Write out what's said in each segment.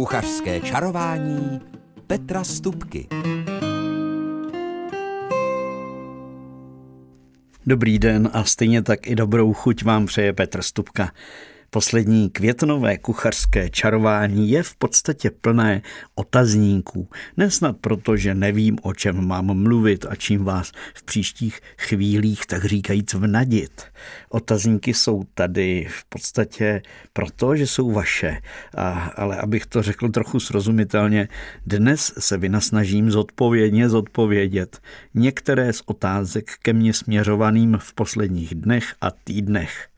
Kuchařské čarování Petra Stupky. Dobrý den a stejně tak i dobrou chuť vám přeje Petr Stupka. Poslední květnové kuchařské čarování je v podstatě plné otazníků. Nesnad proto, že nevím, o čem mám mluvit a čím vás v příštích chvílích tak říkajíc vnadit. Otazníky jsou tady v podstatě proto, že jsou vaše. A, ale abych to řekl trochu srozumitelně, dnes se vynasnažím zodpovědně zodpovědět některé z otázek ke mně směřovaným v posledních dnech a týdnech.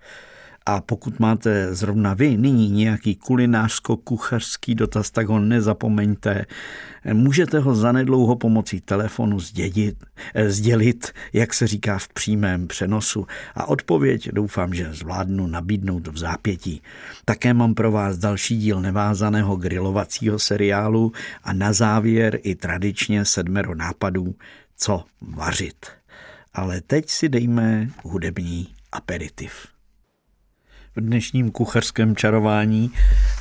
A pokud máte zrovna vy nyní nějaký kulinářsko-kuchařský dotaz, tak ho nezapomeňte. Můžete ho zanedlouho pomocí telefonu zdědit, eh, sdělit, jak se říká v přímém přenosu. A odpověď doufám, že zvládnu nabídnout v zápětí. Také mám pro vás další díl nevázaného grilovacího seriálu a na závěr i tradičně sedmero nápadů, co vařit. Ale teď si dejme hudební aperitiv v dnešním kuchařském čarování.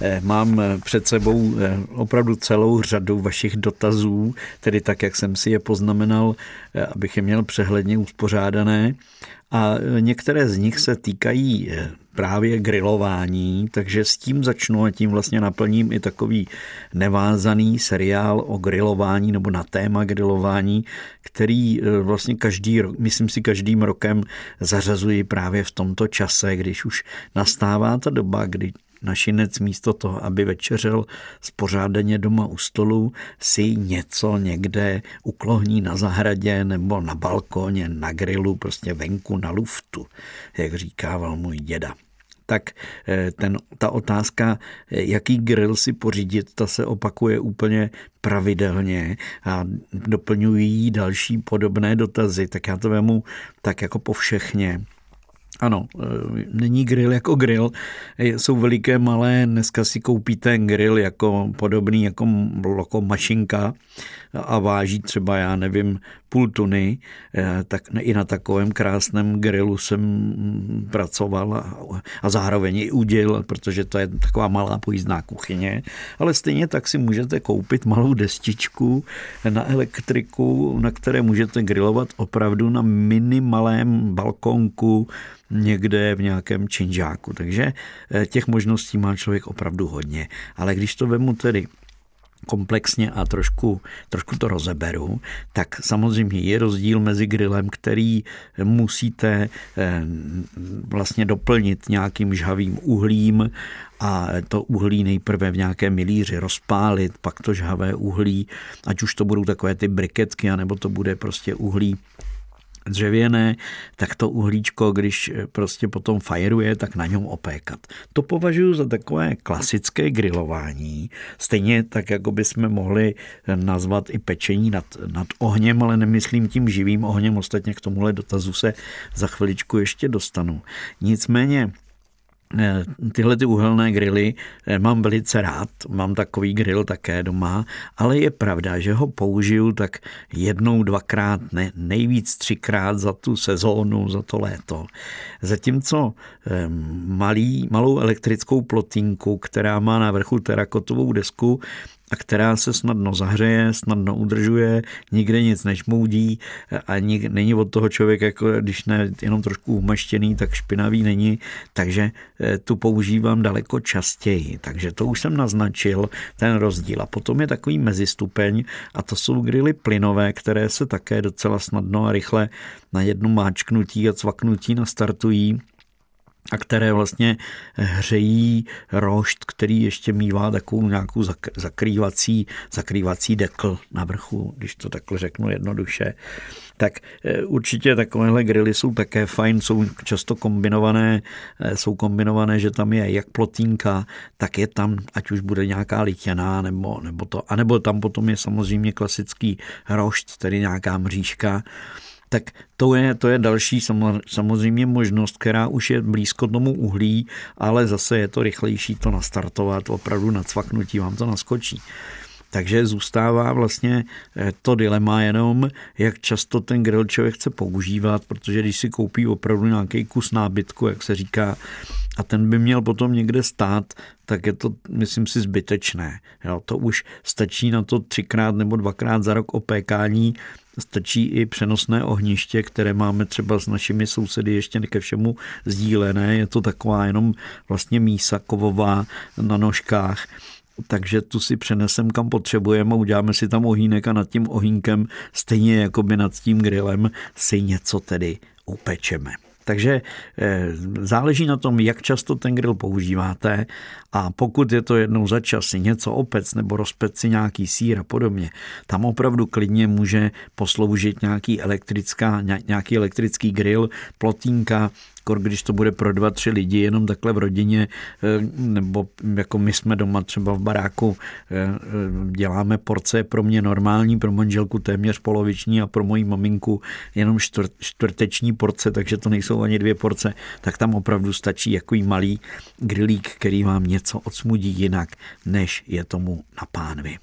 Eh, mám eh, před sebou eh, opravdu celou řadu vašich dotazů, tedy tak, jak jsem si je poznamenal, abych je měl přehledně uspořádané. A některé z nich se týkají právě grilování, takže s tím začnu a tím vlastně naplním i takový nevázaný seriál o grilování nebo na téma grilování, který e, vlastně každý myslím si každým rokem zařazuji právě v tomto čase, když už nastává ta doba, kdy našinec místo toho, aby večeřel spořádaně doma u stolu, si něco někde uklohní na zahradě nebo na balkoně, na grilu, prostě venku na luftu, jak říkával můj děda tak eh, ten, ta otázka, eh, jaký grill si pořídit, ta se opakuje úplně pravidelně a doplňují další podobné dotazy, tak já to vemu tak jako po všechně. Ano, e, není grill jako grill, jsou veliké, malé, dneska si koupíte grill jako podobný jako, jako mašinka a váží třeba, já nevím, půl tuny, e, tak i na takovém krásném grillu jsem pracoval a, a zároveň i uděl, protože to je taková malá pojízdná kuchyně, ale stejně tak si můžete koupit malou destičku na elektriku, na které můžete grillovat opravdu na minimalém balkonku, někde v nějakém činžáku. Takže eh, těch možností má člověk opravdu hodně. Ale když to vemu tedy komplexně a trošku, trošku to rozeberu, tak samozřejmě je rozdíl mezi grillem, který musíte eh, vlastně doplnit nějakým žhavým uhlím a to uhlí nejprve v nějaké milíři rozpálit, pak to žhavé uhlí, ať už to budou takové ty briketky, anebo to bude prostě uhlí dřevěné, tak to uhlíčko, když prostě potom fajeruje, tak na něm opékat. To považuji za takové klasické grilování, stejně tak, jako bychom mohli nazvat i pečení nad, nad ohněm, ale nemyslím tím živým ohněm, ostatně k tomuhle dotazu se za chviličku ještě dostanu. Nicméně Eh, tyhle ty uhelné grily eh, mám velice rád, mám takový grill také doma, ale je pravda, že ho použiju tak jednou, dvakrát, ne, nejvíc třikrát za tu sezónu, za to léto. Zatímco eh, malý, malou elektrickou plotínku, která má na vrchu terakotovou desku, a která se snadno zahřeje, snadno udržuje, nikde nic nešmoudí a nik, není od toho člověk, jako když ne jenom trošku umeštěný, tak špinavý není, takže eh, tu používám daleko častěji. Takže to už jsem naznačil, ten rozdíl. A potom je takový mezistupeň a to jsou grily plynové, které se také docela snadno a rychle na jednu máčknutí a cvaknutí nastartují a které vlastně hřejí rošt, který ještě mývá takovou nějakou zakrývací, zakrývací dekl na vrchu, když to takhle řeknu jednoduše. Tak eh, určitě takovéhle grily jsou také fajn, jsou často kombinované, eh, jsou kombinované, že tam je jak plotínka, tak je tam, ať už bude nějaká litěná, nebo, nebo to, anebo tam potom je samozřejmě klasický rošt, tedy nějaká mřížka tak to je, to je další samozřejmě možnost, která už je blízko tomu uhlí, ale zase je to rychlejší to nastartovat, opravdu na cvaknutí vám to naskočí. Takže zůstává vlastně eh, to dilema jenom, jak často ten grill člověk chce používat, protože když si koupí opravdu nějaký kus nábytku, jak se říká, a ten by měl potom někde stát, tak je to, myslím si, zbytečné. Jo, to už stačí na to třikrát nebo dvakrát za rok opékání, stačí i přenosné ohniště, které máme třeba s našimi sousedy ještě ke všemu sdílené. Je to taková jenom vlastně mísa kovová na nožkách takže tu si přenesem kam potřebujeme uděláme si tam ohýnek a nad tím ohýnkem stejně jako by nad tím grillem si něco tedy upečeme. Takže eh, záleží na tom, jak často ten grill používáte a pokud je to jednou za čas si něco opec nebo rozpec si nějaký sír a podobně, tam opravdu klidně může posloužit nějaký, elektrická, nějaký elektrický grill, plotínka, kor když to bude pro dva, tři lidi, jenom takhle v rodině, eh, nebo jako my jsme doma třeba v baráku, eh, eh, děláme porce pro mě normální, pro manželku téměř poloviční a pro moji maminku jenom čtvrteční porce, takže to nejsou ani dvě porce, tak tam opravdu stačí jako malý grilík, který vám něco odsmudí jinak, než je tomu na pánvi.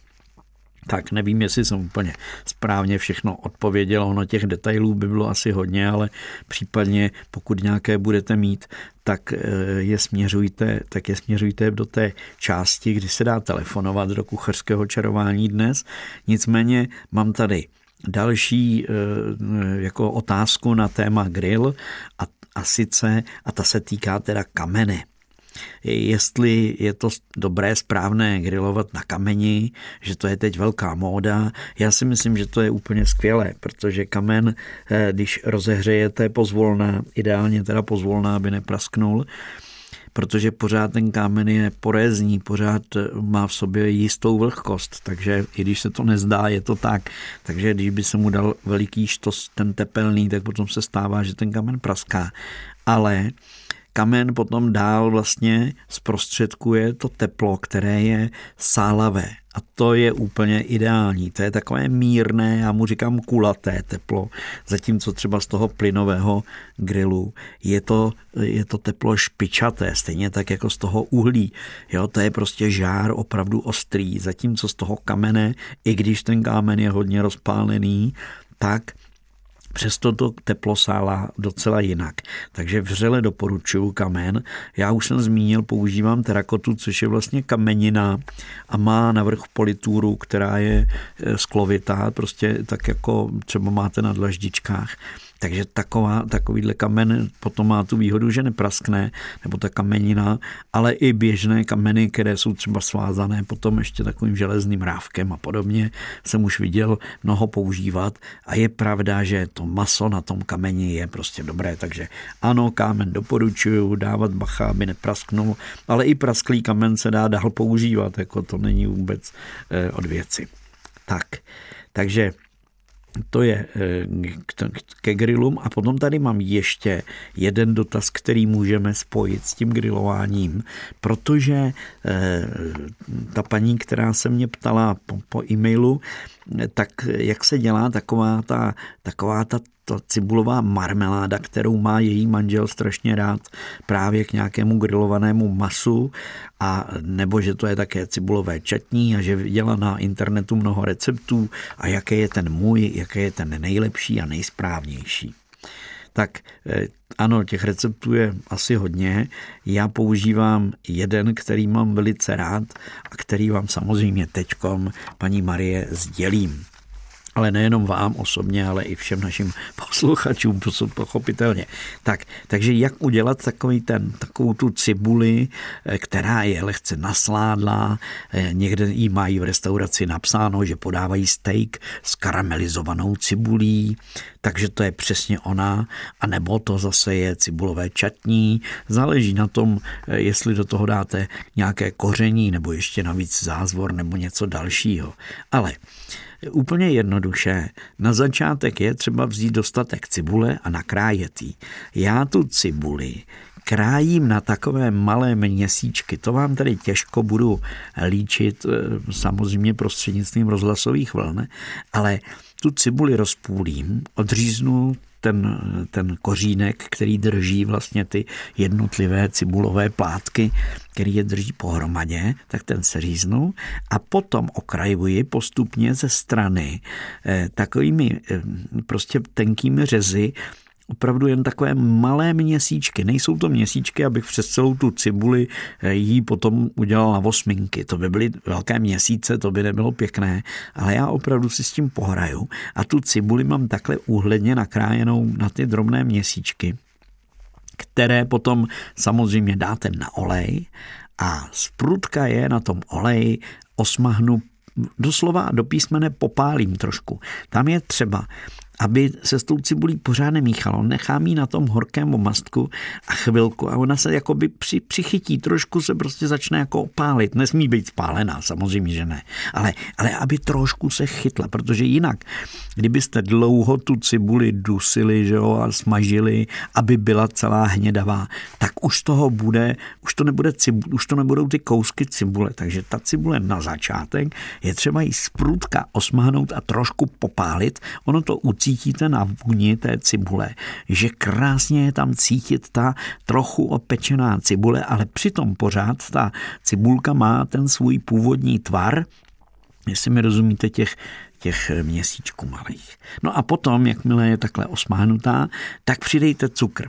Tak nevím, jestli jsem úplně správně všechno odpověděl. Ono těch detailů by bylo asi hodně, ale případně pokud nějaké budete mít, tak eh, je směřujte, tak je směřujte do té části, kdy se dá telefonovat do kuchařského čarování dnes. Nicméně mám tady další eh, jako otázku na téma grill a, a sice, a ta se týká teda kamene jestli je to dobré, správné grilovat na kameni, že to je teď velká móda. Já si myslím, že to je úplně skvělé, protože kamen, eh, když rozehřejete pozvolná, ideálně teda pozvolná, aby neprasknul, protože pořád ten kámen je porézní, pořád eh, má v sobě jistou vlhkost, takže i když se to nezdá, je to tak. Takže když by se mu dal veliký štos, ten tepelný, tak potom se stává, že ten kamen praská. Ale kamen potom dál vlastně zprostředkuje to teplo, které je sálavé. A to je úplně ideální. To je takové mírné, já mu říkám kulaté teplo, zatímco třeba z toho plynového grilu je to, je to teplo špičaté, stejně tak jako z toho uhlí. Jo, to je prostě žár opravdu ostrý, zatímco z toho kamene, i když ten kámen je hodně rozpálený, tak Přesto to teplo sála docela jinak. Takže vřele doporučuju kamen. Já už jsem zmínil, používám terakotu, což je vlastně kamenina a má navrch polituru, která je eh, sklovitá, prostě tak jako třeba máte na dlaždičkách. Takže taková, takovýhle kamen potom má tu výhodu, že nepraskne, nebo ta kamenina, ale i běžné kameny, které jsou třeba svázané potom ještě takovým železným rávkem a podobně, jsem už viděl mnoho používat a je pravda, že to maso na tom kameni je prostě dobré, takže ano, kámen doporučuju, dávat bacha, aby neprasknul, ale i prasklý kamen se dá dál používat, jako to není vůbec eh, od věci. Tak, takže to je eh, ke grillům. A potom tady mám ještě jeden dotaz, který můžeme spojit s tím grilováním, protože eh, ta paní, která se mě ptala po, po e-mailu, tak jak se dělá taková ta, taková ta ta cibulová marmeláda, kterou má její manžel strašně rád právě k nějakému grilovanému masu a nebo že to je také cibulové čatní a že viděla na internetu mnoho receptů a jaké je ten můj, jaké je ten nejlepší a nejsprávnější. Tak eh, ano, těch receptů je asi hodně. Já používám jeden, který mám velice rád a který vám samozřejmě teďkom paní Marie sdělím ale nejenom vám osobně, ale i všem našim posluchačům, pochopitelně. Tak, takže jak udělat takový ten, takovou tu cibuli, eh, která je lehce nasládlá, eh, někde jí mají v restauraci napsáno, že podávají steak s karamelizovanou cibulí, takže to je přesně ona, a nebo to zase je cibulové čatní, záleží na tom, eh, jestli do toho dáte nějaké koření, nebo ještě navíc zázvor, nebo něco dalšího. Ale Úplně jednoduše. Na začátek je třeba vzít dostatek cibule a nakrájet ji. Já tu cibuli krájím na takové malé měsíčky. To vám tady těžko budu líčit, eh, samozřejmě prostřednictvím rozhlasových vln, ale tu cibuli rozpůlím, odříznu ten, ten kořínek, který drží vlastně ty jednotlivé cibulové plátky, který je drží pohromadě, tak ten se říznu a potom okrajuji postupně ze strany eh, takovými eh, prostě tenkými řezy, opravdu jen takové malé měsíčky. Nejsou to měsíčky, abych přes celou tu cibuli eh, jí potom udělal na osminky. To by byly velké měsíce, to by nebylo pěkné, ale já opravdu si s tím pohraju a tu cibuli mám takhle úhledně nakrájenou na ty drobné měsíčky které potom samozřejmě dáte na olej a sprutka je na tom oleji osmahnu doslova do písmene popálím trošku. Tam je třeba aby se s tou cibulí pořád nemíchalo. Nechám ji na tom horkém omastku a chvilku a ona se jakoby při, přichytí, trošku se prostě začne jako opálit. Nesmí být spálená, samozřejmě, že ne. Ale, ale aby trošku se chytla, protože jinak, kdybyste dlouho tu cibuli dusili že jo, a smažili, aby byla celá hnědavá, tak už toho bude, už to nebude cibul, už to nebudou ty kousky cibule. Takže ta cibule na začátek je třeba jí sprutka osmahnout a trošku popálit. Ono to ucí cítíte na vůni té cibule, že krásně je tam cítit ta trochu opečená cibule, ale přitom pořád ta cibulka má ten svůj původní tvar, jestli mi rozumíte, těch, těch měsíčků malých. No a potom, jakmile je takhle osmáhnutá, tak přidejte cukr.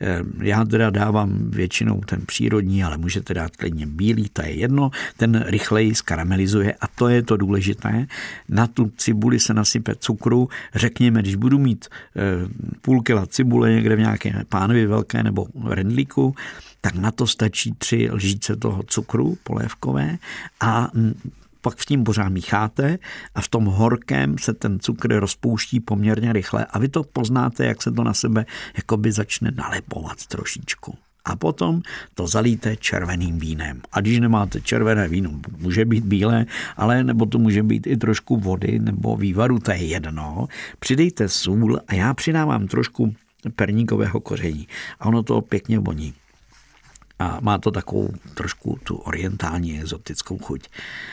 Eh, já teda dávám většinou ten přírodní, ale můžete dát klidně bílý, to je jedno. Ten rychleji skaramelizuje a to je to důležité. Na tu cibuli se nasype cukru. Řekněme, když budu mít eh, půl kila cibule někde v nějaké pánovi velké nebo rendlíku, tak na to stačí tři lžíce toho cukru polévkové a pak v tím pořád mícháte a v tom horkém se ten cukr rozpouští poměrně rychle a vy to poznáte, jak se to na sebe jakoby začne nalepovat trošičku. A potom to zalíte červeným vínem. A když nemáte červené víno, může být bílé, ale nebo to může být i trošku vody nebo vývaru, to je jedno. Přidejte sůl a já přidávám trošku perníkového koření. A ono to pěkně voní a má to takovou trošku tu orientální exotickou chuť.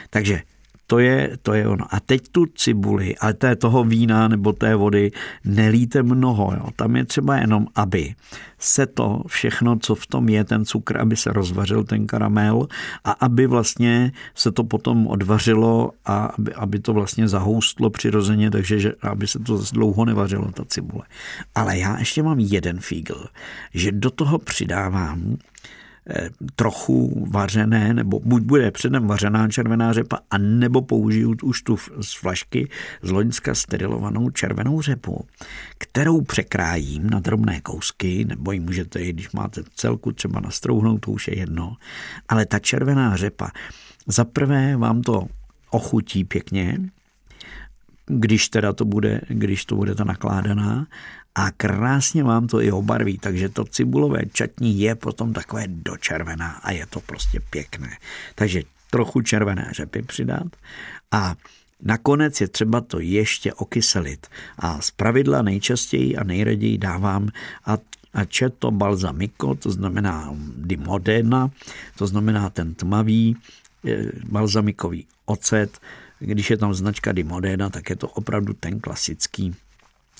Takže to je, to je ono. A teď tu cibuli, ale té toho vína nebo té vody nelíte mnoho. Jo. Tam je třeba jenom, aby se to všechno, co v tom je, ten cukr, aby se rozvařil ten karamel a aby vlastně se to potom odvařilo a aby, aby to vlastně zahoustlo přirozeně, takže že, aby se to dlouho nevařilo, ta cibule. Ale já ještě mám jeden fígl, že do toho přidávám trochu vařené, nebo buď bude předem vařená červená řepa, a nebo použiju už tu z flašky z Loňska sterilovanou červenou řepu, kterou překrájím na drobné kousky, nebo ji můžete, když máte celku třeba nastrouhnout, to už je jedno. Ale ta červená řepa, za prvé vám to ochutí pěkně, když teda to bude, když to bude ta nakládaná a krásně vám to i obarví, takže to cibulové čatní je potom takové dočervená a je to prostě pěkné. Takže trochu červené řepy přidat a Nakonec je třeba to ještě okyselit a z pravidla nejčastěji a nejraději dávám a aceto balsamico, to znamená di modena, to znamená ten tmavý eh, balzamikový ocet. Když je tam značka di modena, tak je to opravdu ten klasický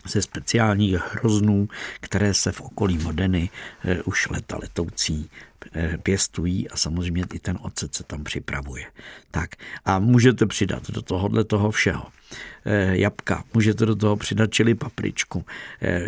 ze speciálních hroznů, které se v okolí Modeny eh, už leta letoucí eh, pěstují a samozřejmě i ten ocet se tam připravuje. Tak a můžete přidat do tohohle toho všeho eh, jabka, můžete do toho přidat čili papričku.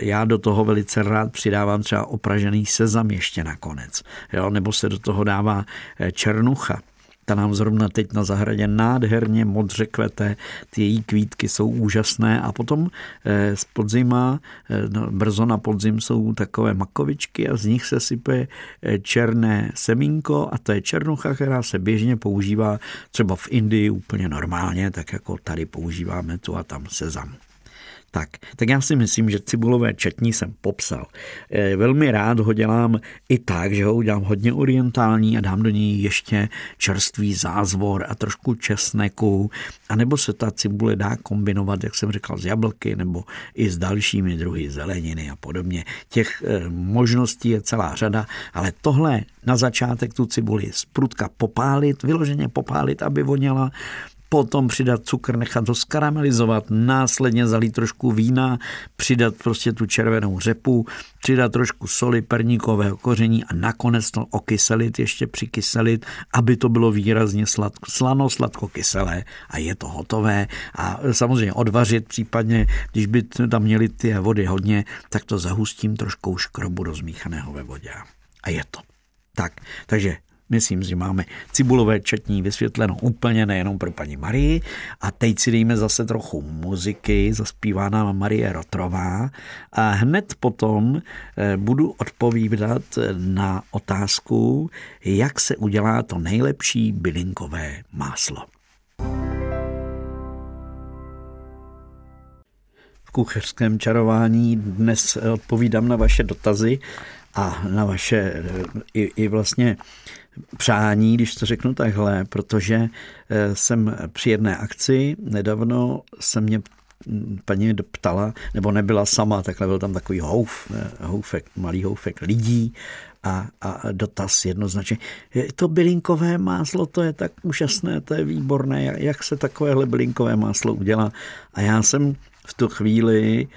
Já do toho velice rád přidávám třeba opražený sezam ještě nakonec, jo? nebo se do toho dává černucha ta nám zrovna teď na zahradě nádherně modře kvete, ty její kvítky jsou úžasné a potom eh, z podzima, eh, no, brzo na podzim jsou takové makovičky a z nich se sype eh, černé semínko a to je černucha, která se běžně používá třeba v Indii úplně normálně, tak jako tady používáme tu a tam sezam. Tak, tak já si myslím, že cibulové četní jsem popsal. Eh, velmi rád ho dělám i tak, že ho udělám hodně orientální a dám do něj ještě čerstvý zázvor a trošku česneku. A nebo se ta cibule dá kombinovat, jak jsem říkal, s jablky nebo i s dalšími druhy zeleniny a podobně. Těch eh, možností je celá řada, ale tohle na začátek tu cibuli z prudka popálit, vyloženě popálit, aby voněla potom přidat cukr, nechat to skaramelizovat, následně zalít trošku vína, přidat prostě tu červenou řepu, přidat trošku soli, perníkového koření a nakonec to okyselit, ještě přikyselit, aby to bylo výrazně sladko, slano, sladko kyselé a je to hotové a samozřejmě odvařit případně, když by tam měli ty vody hodně, tak to zahustím trošku škrobu rozmíchaného ve vodě. A je to. Tak, takže Myslím, že máme cibulové četní vysvětleno úplně nejenom pro paní Marii. A teď si dejme zase trochu muziky, zaspívá nám Marie Rotrová. A hned potom eh, budu odpovídat na otázku, jak se udělá to nejlepší bylinkové máslo. V kuchařském čarování dnes odpovídám na vaše dotazy a na vaše eh, i, i vlastně přání, když to řeknu takhle, protože eh, jsem při jedné akci nedávno se mě paní ptala, nebo nebyla sama, takhle byl tam takový houf, eh, houfek, malý houfek lidí a, a dotaz jednoznačně. To bylinkové máslo, to je tak úžasné, to je výborné, jak se takovéhle bylinkové máslo udělá. A já jsem v tu chvíli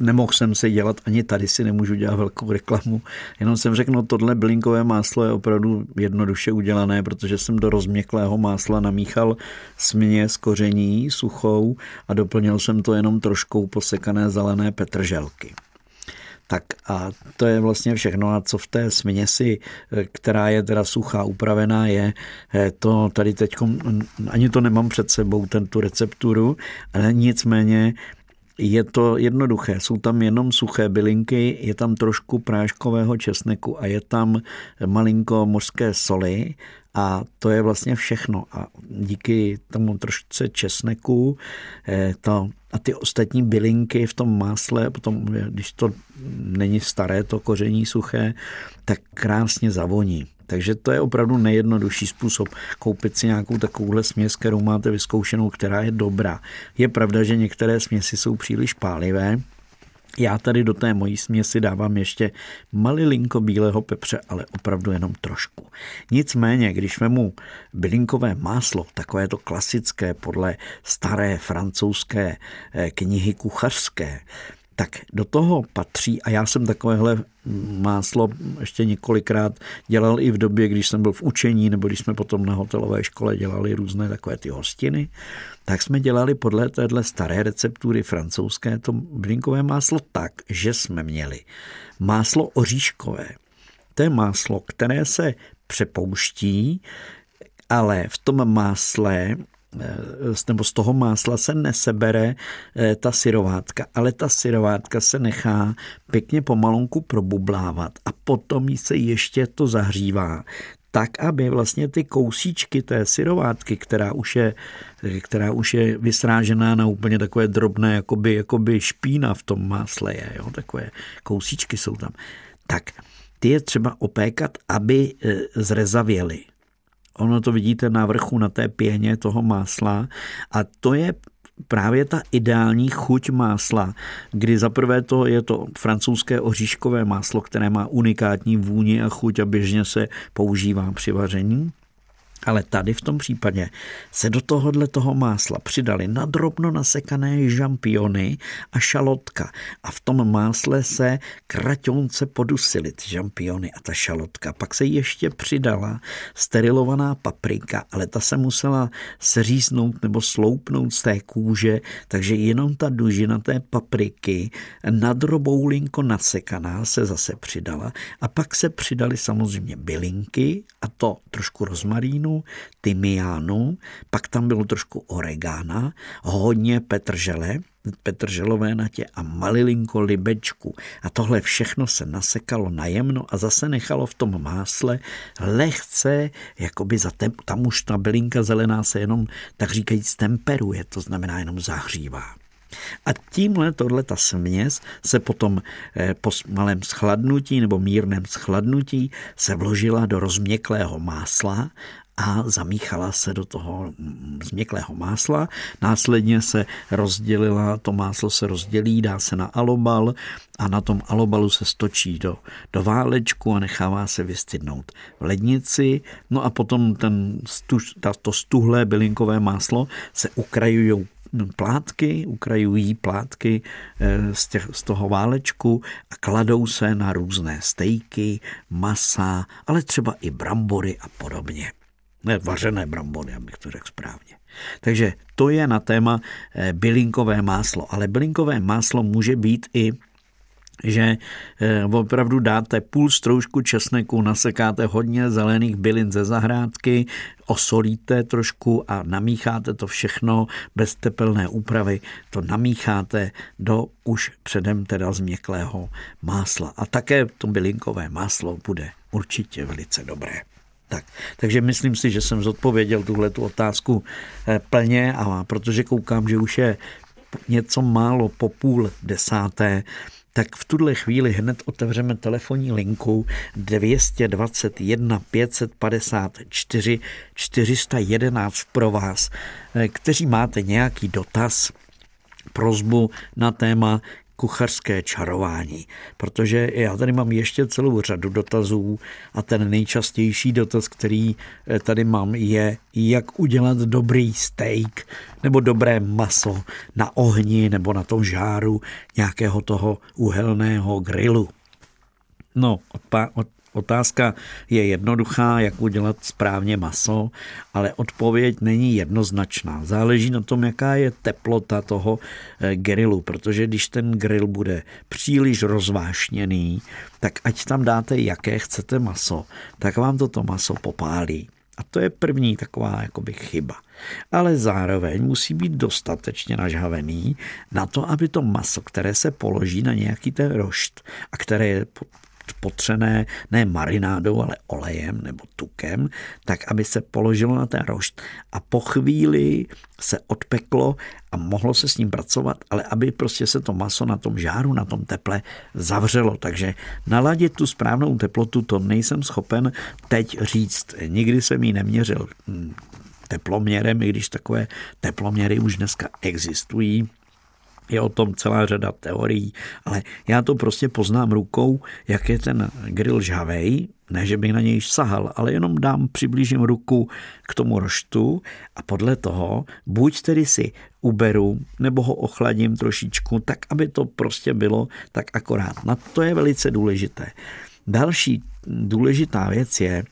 nemohl jsem se dělat, ani tady si nemůžu dělat velkou reklamu, jenom jsem řekl, no tohle bylinkové máslo je opravdu jednoduše udělané, protože jsem do rozměklého másla namíchal směs koření suchou a doplnil jsem to jenom troškou posekané zelené petrželky. Tak a to je vlastně všechno. A co v té směsi, eh, která je teda suchá, upravená, je eh, to tady teď, ani to nemám před sebou, ten tu recepturu, ale nicméně je to jednoduché, jsou tam jenom suché bylinky, je tam trošku práškového česneku a je tam malinko mořské soli a to je vlastně všechno. A díky tomu trošce česneku eh, to, a ty ostatní bylinky v tom másle, potom, když to není staré, to koření suché, tak krásně zavoní. Takže to je opravdu nejjednodušší způsob koupit si nějakou takovouhle směs, kterou máte vyzkoušenou, která je dobrá. Je pravda, že některé směsi jsou příliš pálivé, já tady do té mojí směsi dávám ještě malilinko bílého pepře, ale opravdu jenom trošku. Nicméně, když vemu bylinkové máslo, takové to klasické podle staré francouzské eh, knihy kuchařské, tak do toho patří, a já jsem takovéhle máslo ještě několikrát dělal i v době, když jsem byl v učení, nebo když jsme potom na hotelové škole dělali různé takové ty hostiny, tak jsme dělali podle téhle staré receptury francouzské to blinkové máslo tak, že jsme měli máslo oříškové. To je máslo, které se přepouští, ale v tom másle nebo z toho másla se nesebere eh, ta syrovátka, ale ta syrovátka se nechá pěkně pomalonku probublávat a potom se ještě to zahřívá tak, aby vlastně ty kousíčky té syrovátky, která už je, která už je vysrážená na úplně takové drobné, jakoby, jakoby špína v tom másle je, jo, takové kousíčky jsou tam, tak ty je třeba opékat, aby eh, zrezavěly. Ono to vidíte na vrchu, na té pěně toho másla a to je právě ta ideální chuť másla, kdy zaprvé to je to francouzské oříškové máslo, které má unikátní vůni a chuť a běžně se používá při vaření. Ale tady v tom případě se do tohohle toho másla přidali nadrobno nasekané žampiony a šalotka a v tom másle se kraťonce podusily ty žampiony a ta šalotka. Pak se ještě přidala sterilovaná paprika, ale ta se musela seříznout nebo sloupnout z té kůže, takže jenom ta dužina té papriky nadroboulinko nasekaná se zase přidala a pak se přidali samozřejmě bylinky a to trošku rozmarínu tymiánu, pak tam bylo trošku oregána, hodně petržele, petrželové natě a malilinko libečku. A tohle všechno se nasekalo najemno a zase nechalo v tom másle lehce, jakoby za tem, tam už ta bylinka zelená se jenom, tak říkajíc, temperuje, to znamená jenom zahřívá. A tímhle tohle ta směs se potom eh, po malém schladnutí nebo mírném schladnutí se vložila do rozměklého másla a zamíchala se do toho změklého másla. Následně se rozdělila, to máslo se rozdělí, dá se na alobal a na tom alobalu se stočí do, do válečku a nechává se vystydnout v lednici. No a potom ten stuž, to stuhlé bylinkové máslo se ukrajují plátky, ukrajují plátky eh, z, těch, z toho válečku a kladou se na různé stejky, masa, ale třeba i brambory a podobně. Ne, vařené brambory, abych to řekl správně. Takže to je na téma eh, bylinkové máslo. Ale bylinkové máslo může být i že eh, opravdu dáte půl stroužku česneku, nasekáte hodně zelených bylin ze zahrádky, osolíte trošku a namícháte to všechno bez tepelné úpravy, to namícháte do už předem teda změklého másla. A také to bylinkové máslo bude určitě velice dobré. Tak, takže myslím si, že jsem zodpověděl tuhle tu otázku eh, plně a protože koukám, že už je něco málo po půl desáté, tak v tuhle chvíli hned otevřeme telefonní linku 221 554 411 pro vás, eh, kteří máte nějaký dotaz, prozbu na téma kuchařské čarování, protože já tady mám ještě celou řadu dotazů a ten nejčastější dotaz, který eh, tady mám, je, jak udělat dobrý steak nebo dobré maso na ohni nebo na tom žáru nějakého toho uhelného grilu. No, od, Otázka je jednoduchá, jak udělat správně maso, ale odpověď není jednoznačná. Záleží na tom, jaká je teplota toho eh, grilu, protože když ten grill bude příliš rozvášněný, tak ať tam dáte, jaké chcete maso, tak vám toto maso popálí. A to je první taková jakoby chyba. Ale zároveň musí být dostatečně nažhavený na to, aby to maso, které se položí na nějaký ten rošt a které je potřené ne marinádou, ale olejem nebo tukem, tak aby se položilo na ten rošt a po chvíli se odpeklo a mohlo se s ním pracovat, ale aby prostě se to maso na tom žáru, na tom teple zavřelo. Takže naladit tu správnou teplotu, to nejsem schopen teď říct. Nikdy jsem ji neměřil hm, teploměrem, i když takové teploměry už dneska existují je o tom celá řada teorií, ale já to prostě poznám rukou, jak je ten grill žhavej, ne, že bych na něj sahal, ale jenom dám, přiblížím ruku k tomu roštu a podle toho buď tedy si uberu, nebo ho ochladím trošičku, tak aby to prostě bylo tak akorát. Na to je velice důležité. Další důležitá věc je,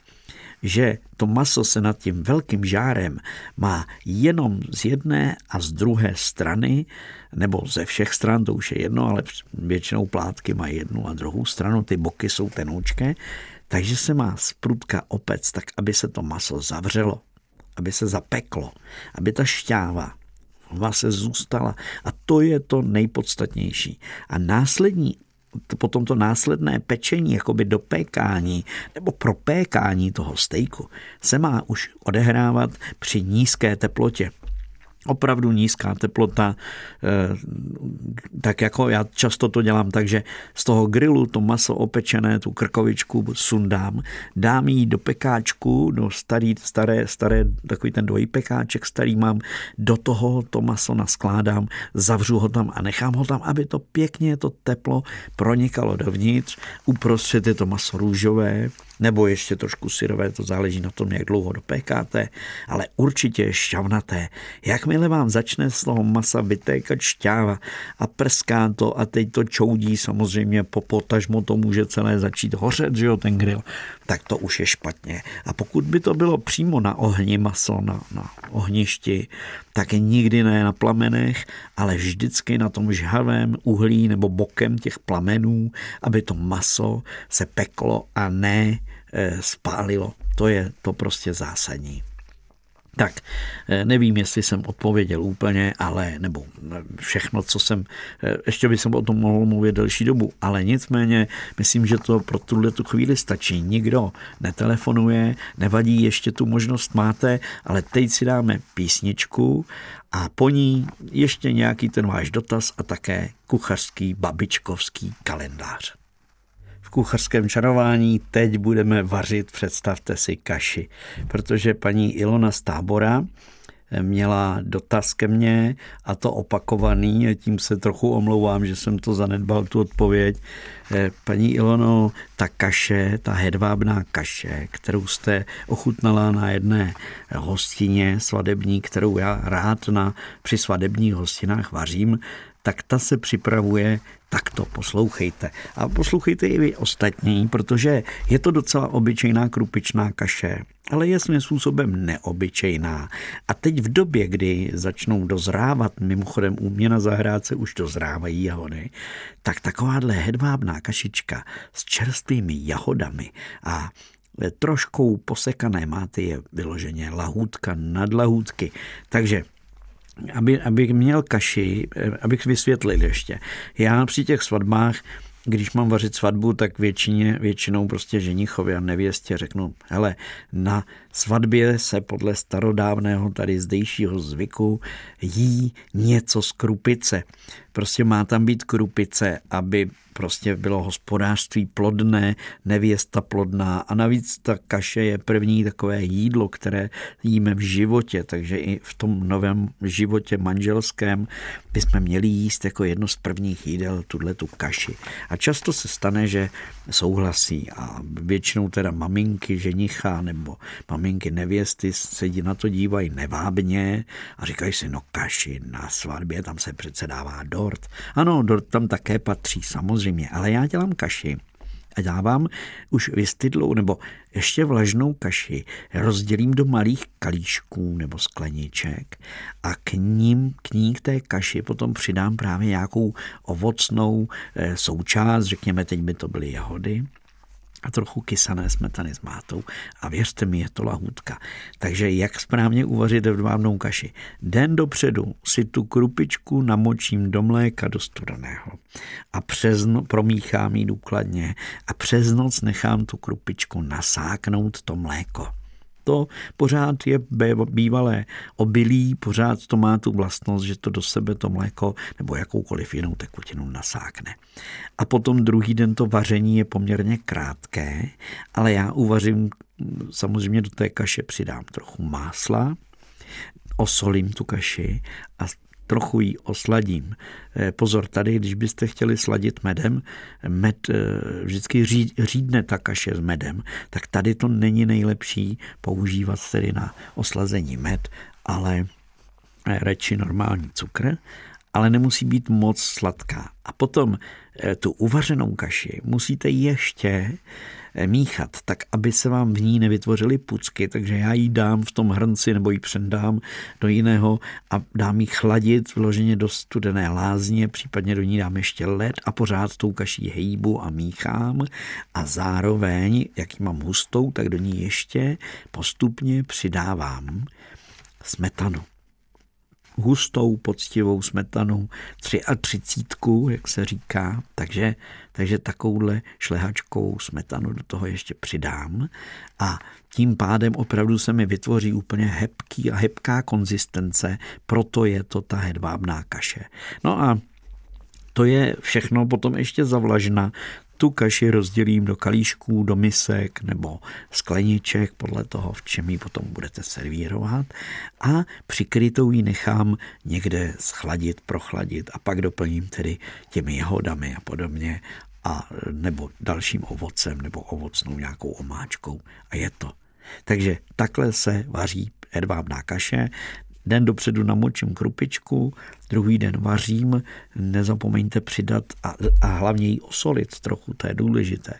že to maso se nad tím velkým žárem má jenom z jedné a z druhé strany, nebo ze všech stran, to už je jedno, ale většinou plátky mají jednu a druhou stranu, ty boky jsou tenoučké, takže se má z prudka opec, tak aby se to maso zavřelo, aby se zapeklo, aby ta šťáva se zůstala. A to je to nejpodstatnější. A následní potom to následné pečení, jakoby dopékání nebo propékání toho stejku se má už odehrávat při nízké teplotě opravdu nízká teplota, eh, tak jako já často to dělám, takže z toho grilu to maso opečené, tu krkovičku sundám, dám ji do pekáčku, do starý, staré, staré, takový ten dvojí pekáček starý mám, do toho to maso naskládám, zavřu ho tam a nechám ho tam, aby to pěkně to teplo pronikalo dovnitř, uprostřed je to maso růžové, nebo ještě trošku syrové, to záleží na tom, jak dlouho dopékáte, ale určitě šťavnaté. Jakmile vám začne z toho masa vytékat šťáva a prská to a teď to čoudí, samozřejmě po potažmo to může celé začít hořet, že jo, ten grill, tak to už je špatně. A pokud by to bylo přímo na ohni maso, na, na ohništi, tak nikdy ne na plamenech, ale vždycky na tom žhavém uhlí nebo bokem těch plamenů, aby to maso se peklo a ne spálilo. To je to prostě zásadní. Tak, eh, nevím, jestli jsem odpověděl úplně, ale, nebo eh, všechno, co jsem, eh, ještě bych o tom mohl mluvit delší dobu, ale nicméně myslím, že to pro tuhle tu chvíli stačí. Nikdo netelefonuje, nevadí, ještě tu možnost máte, ale teď si dáme písničku a po ní ještě nějaký ten váš dotaz a také kuchařský babičkovský kalendář kuchařském čarování teď budeme vařit, představte si, kaši, protože paní Ilona z tábora měla dotaz ke mně a to opakovaný, tím se trochu omlouvám, že jsem to zanedbal, tu odpověď. Eh, paní Ilono, ta kaše, ta hedvábná kaše, kterou jste ochutnala na jedné hostině svadební, kterou já rád na, při svadebních hostinách vařím, tak ta se připravuje tak to poslouchejte. A poslouchejte i vy ostatní, protože je to docela obyčejná krupičná kaše, ale je svým způsobem neobyčejná. A teď v době, kdy začnou dozrávat, mimochodem u mě na zahrádce už dozrávají jahody, tak takováhle hedvábná kašička s čerstvými jahodami a troškou posekané máte je vyloženě lahůdka nad lahůdky. Takže aby, abych měl kaši, abych vysvětlil ještě. Já při těch svatbách, když mám vařit svatbu, tak většině, většinou prostě ženichovi a nevěstě řeknu, hele, na svatbě se podle starodávného tady zdejšího zvyku jí něco z krupice. Prostě má tam být krupice, aby prostě bylo hospodářství plodné, nevěsta plodná a navíc ta kaše je první takové jídlo, které jíme v životě, takže i v tom novém životě manželském bychom měli jíst jako jedno z prvních jídel tuhle tu kaši. A často se stane, že souhlasí a většinou teda maminky ženicha nebo maminky nevěsty sedí na to dívají nevábně a říkají si, no kaši na svatbě, tam se přece dává dort. Ano, dort tam také patří, samozřejmě, ale já dělám kaši a dávám už vystydlou nebo ještě vlažnou kaši, rozdělím do malých kalíšků nebo skleniček a k ním, k ní k té kaši potom přidám právě nějakou ovocnou eh, součást, řekněme, teď by to byly jahody, a trochu kysané smetany s mátou a věřte mi, je to lahůdka. Takže jak správně uvařit hedvábnou kaši? Den dopředu si tu krupičku namočím do mléka do studeného a přes no, promíchám ji důkladně a přes noc nechám tu krupičku nasáknout to mléko to pořád je bývalé obilí, pořád to má tu vlastnost, že to do sebe to mléko nebo jakoukoliv jinou tekutinu nasákne. A potom druhý den to vaření je poměrně krátké, ale já uvařím, samozřejmě do té kaše přidám trochu másla, osolím tu kaši a trochu ji osladím. Eh, pozor, tady, když byste chtěli sladit medem, med eh, vždycky řídne ta kaše s medem, tak tady to není nejlepší používat tedy na oslazení med, ale eh, radši normální cukr, ale nemusí být moc sladká. A potom tu uvařenou kaši musíte ještě míchat, tak aby se vám v ní nevytvořily pucky, takže já ji dám v tom hrnci nebo ji předám do jiného a dám ji chladit vloženě do studené lázně, případně do ní dám ještě led a pořád tou kaší hejbu a míchám a zároveň, jak ji mám hustou, tak do ní ještě postupně přidávám smetanu hustou, poctivou smetanu, tři a třicítku, jak se říká, takže, takže takovouhle šlehačkou smetanu do toho ještě přidám a tím pádem opravdu se mi vytvoří úplně hebký a hebká konzistence, proto je to ta hedvábná kaše. No a to je všechno potom ještě zavlažna tu kaši rozdělím do kalíšků, do misek nebo skleniček, podle toho, v čem ji potom budete servírovat a přikrytou ji nechám někde schladit, prochladit a pak doplním tedy těmi jahodami a podobně a nebo dalším ovocem nebo ovocnou nějakou omáčkou a je to. Takže takhle se vaří hedvábná kaše. Den dopředu namočím krupičku, druhý den vařím, nezapomeňte přidat a, a hlavně ji osolit trochu, to je důležité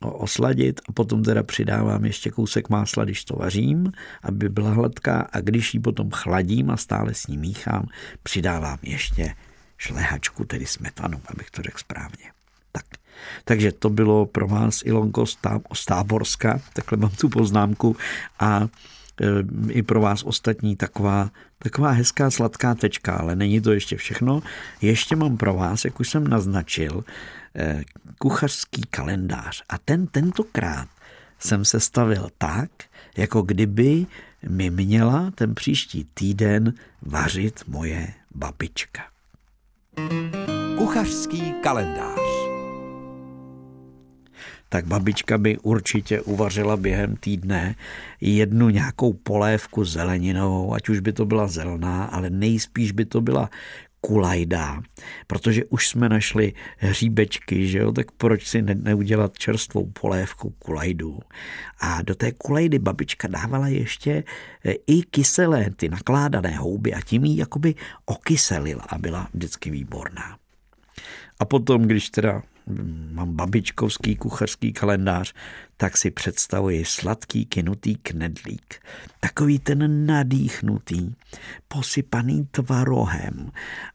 osladit a potom teda přidávám ještě kousek másla, když to vařím, aby byla hladká a když ji potom chladím a stále s ní míchám, přidávám ještě šlehačku, tedy smetanu, abych to řekl správně. Tak. Takže to bylo pro vás Ilonko z Táborska, takhle mám tu poznámku a i pro vás ostatní taková, taková hezká sladká tečka, ale není to ještě všechno. Ještě mám pro vás, jak už jsem naznačil, eh, kuchařský kalendář. A ten tentokrát jsem se stavil tak, jako kdyby mi měla ten příští týden vařit moje babička. Kuchařský kalendář tak babička by určitě uvařila během týdne jednu nějakou polévku zeleninovou, ať už by to byla zelená, ale nejspíš by to byla kulajda, protože už jsme našli hříbečky, že jo, tak proč si ne- neudělat čerstvou polévku kulajdu. A do té kulajdy babička dávala ještě e, i kyselé, ty nakládané houby a tím ji jakoby okyselila a byla vždycky výborná. A potom, když teda mám babičkovský kuchařský kalendář, tak si představuji sladký kinutý knedlík. Takový ten nadýchnutý, posypaný tvarohem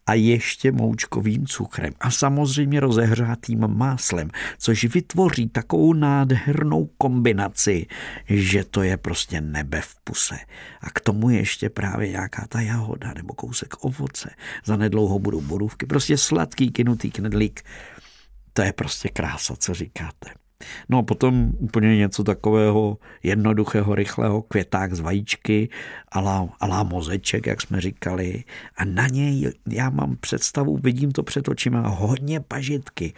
a ještě moučkovým cukrem a samozřejmě rozehřátým máslem, což vytvoří takovou nádhernou kombinaci, že to je prostě nebe v puse. A k tomu ještě právě nějaká ta jahoda nebo kousek ovoce. Za nedlouho budou borůvky. Prostě sladký kinutý knedlík to je prostě krása, co říkáte. No a potom úplně něco takového jednoduchého, rychlého, květák z vajíčky, alá, alá mozeček, jak jsme říkali. A na něj já mám představu, vidím to před očima, hodně pažitky.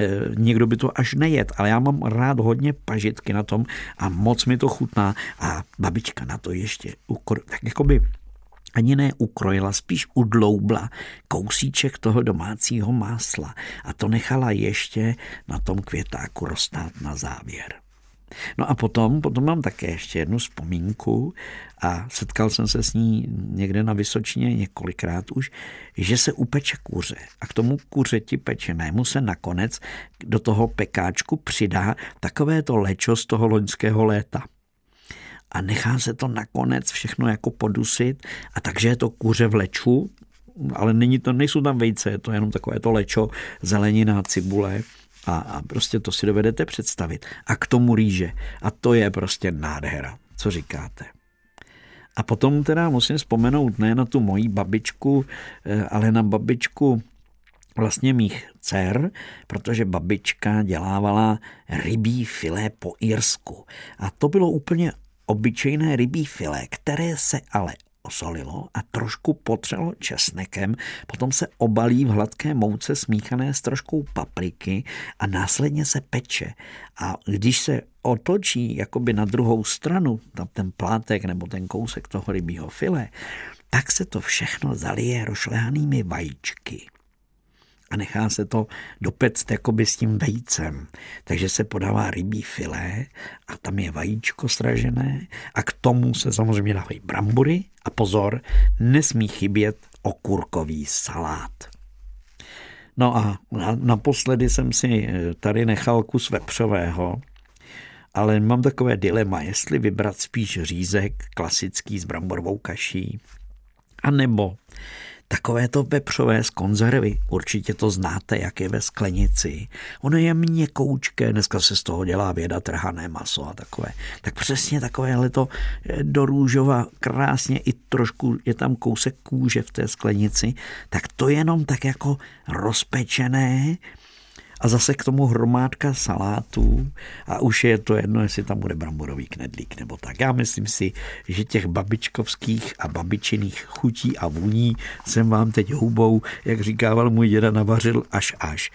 E, někdo by to až nejet, ale já mám rád hodně pažitky na tom a moc mi to chutná. A babička na to ještě, tak jako by ani ne ukrojila, spíš udloubla kousíček toho domácího másla a to nechala ještě na tom květáku roztát na závěr. No a potom, potom mám také ještě jednu vzpomínku a setkal jsem se s ní někde na Vysočině několikrát už, že se upeče kuře a k tomu kuřeti pečenému se nakonec do toho pekáčku přidá takové to lečo z toho loňského léta a nechá se to nakonec všechno jako podusit a takže je to kuře v leču, ale není to, nejsou tam vejce, je to jenom takové to lečo, zelenina, cibule a, a prostě to si dovedete představit. A k tomu rýže. A to je prostě nádhera. Co říkáte? A potom teda musím vzpomenout ne na tu moji babičku, eh, ale na babičku vlastně mých dcer, protože babička dělávala rybí filé po Irsku. A to bylo úplně obyčejné rybí filé, které se ale osolilo a trošku potřelo česnekem, potom se obalí v hladké mouce smíchané s troškou papriky a následně se peče. A když se otočí jakoby na druhou stranu, tam ten plátek nebo ten kousek toho rybího filé, tak se to všechno zalije rošlehanými vajíčky a nechá se to dopect jakoby s tím vejcem. Takže se podává rybí filé a tam je vajíčko stražené a k tomu se samozřejmě dávají brambory a pozor, nesmí chybět okurkový salát. No a naposledy jsem si eh, tady nechal kus vepřového, ale mám takové dilema, jestli vybrat spíš řízek klasický s bramborovou kaší, anebo Takové to vepřové z konzervy, určitě to znáte, jak je ve sklenici. Ono je měkoučké, dneska se z toho dělá věda trhané maso a takové. Tak přesně takovéhle to eh, do růžova krásně i trošku je tam kousek kůže v té sklenici, tak to jenom tak jako rozpečené, a zase k tomu hromádka salátů a už je to jedno, jestli tam bude bramborový knedlík nebo tak. Já myslím si, že těch babičkovských a babičiných chutí a vůní jsem vám teď hubou, jak říkával můj děda, navařil až až.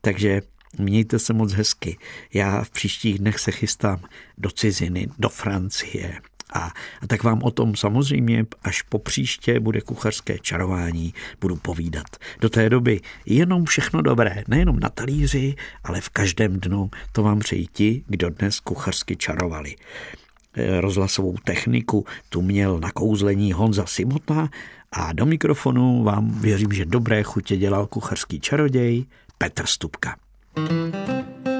Takže mějte se moc hezky. Já v příštích dnech se chystám do ciziny, do Francie. A, a tak vám o tom samozřejmě až po příště bude kuchařské čarování, budu povídat. Do té doby jenom všechno dobré, nejenom na talíři, ale v každém dnu. To vám přeji ti, kdo dnes kuchařsky čarovali. E, rozhlasovou techniku tu měl na kouzlení Honza Simota a do mikrofonu vám věřím, že dobré chutě dělal kuchařský čaroděj Petr Stupka. thank you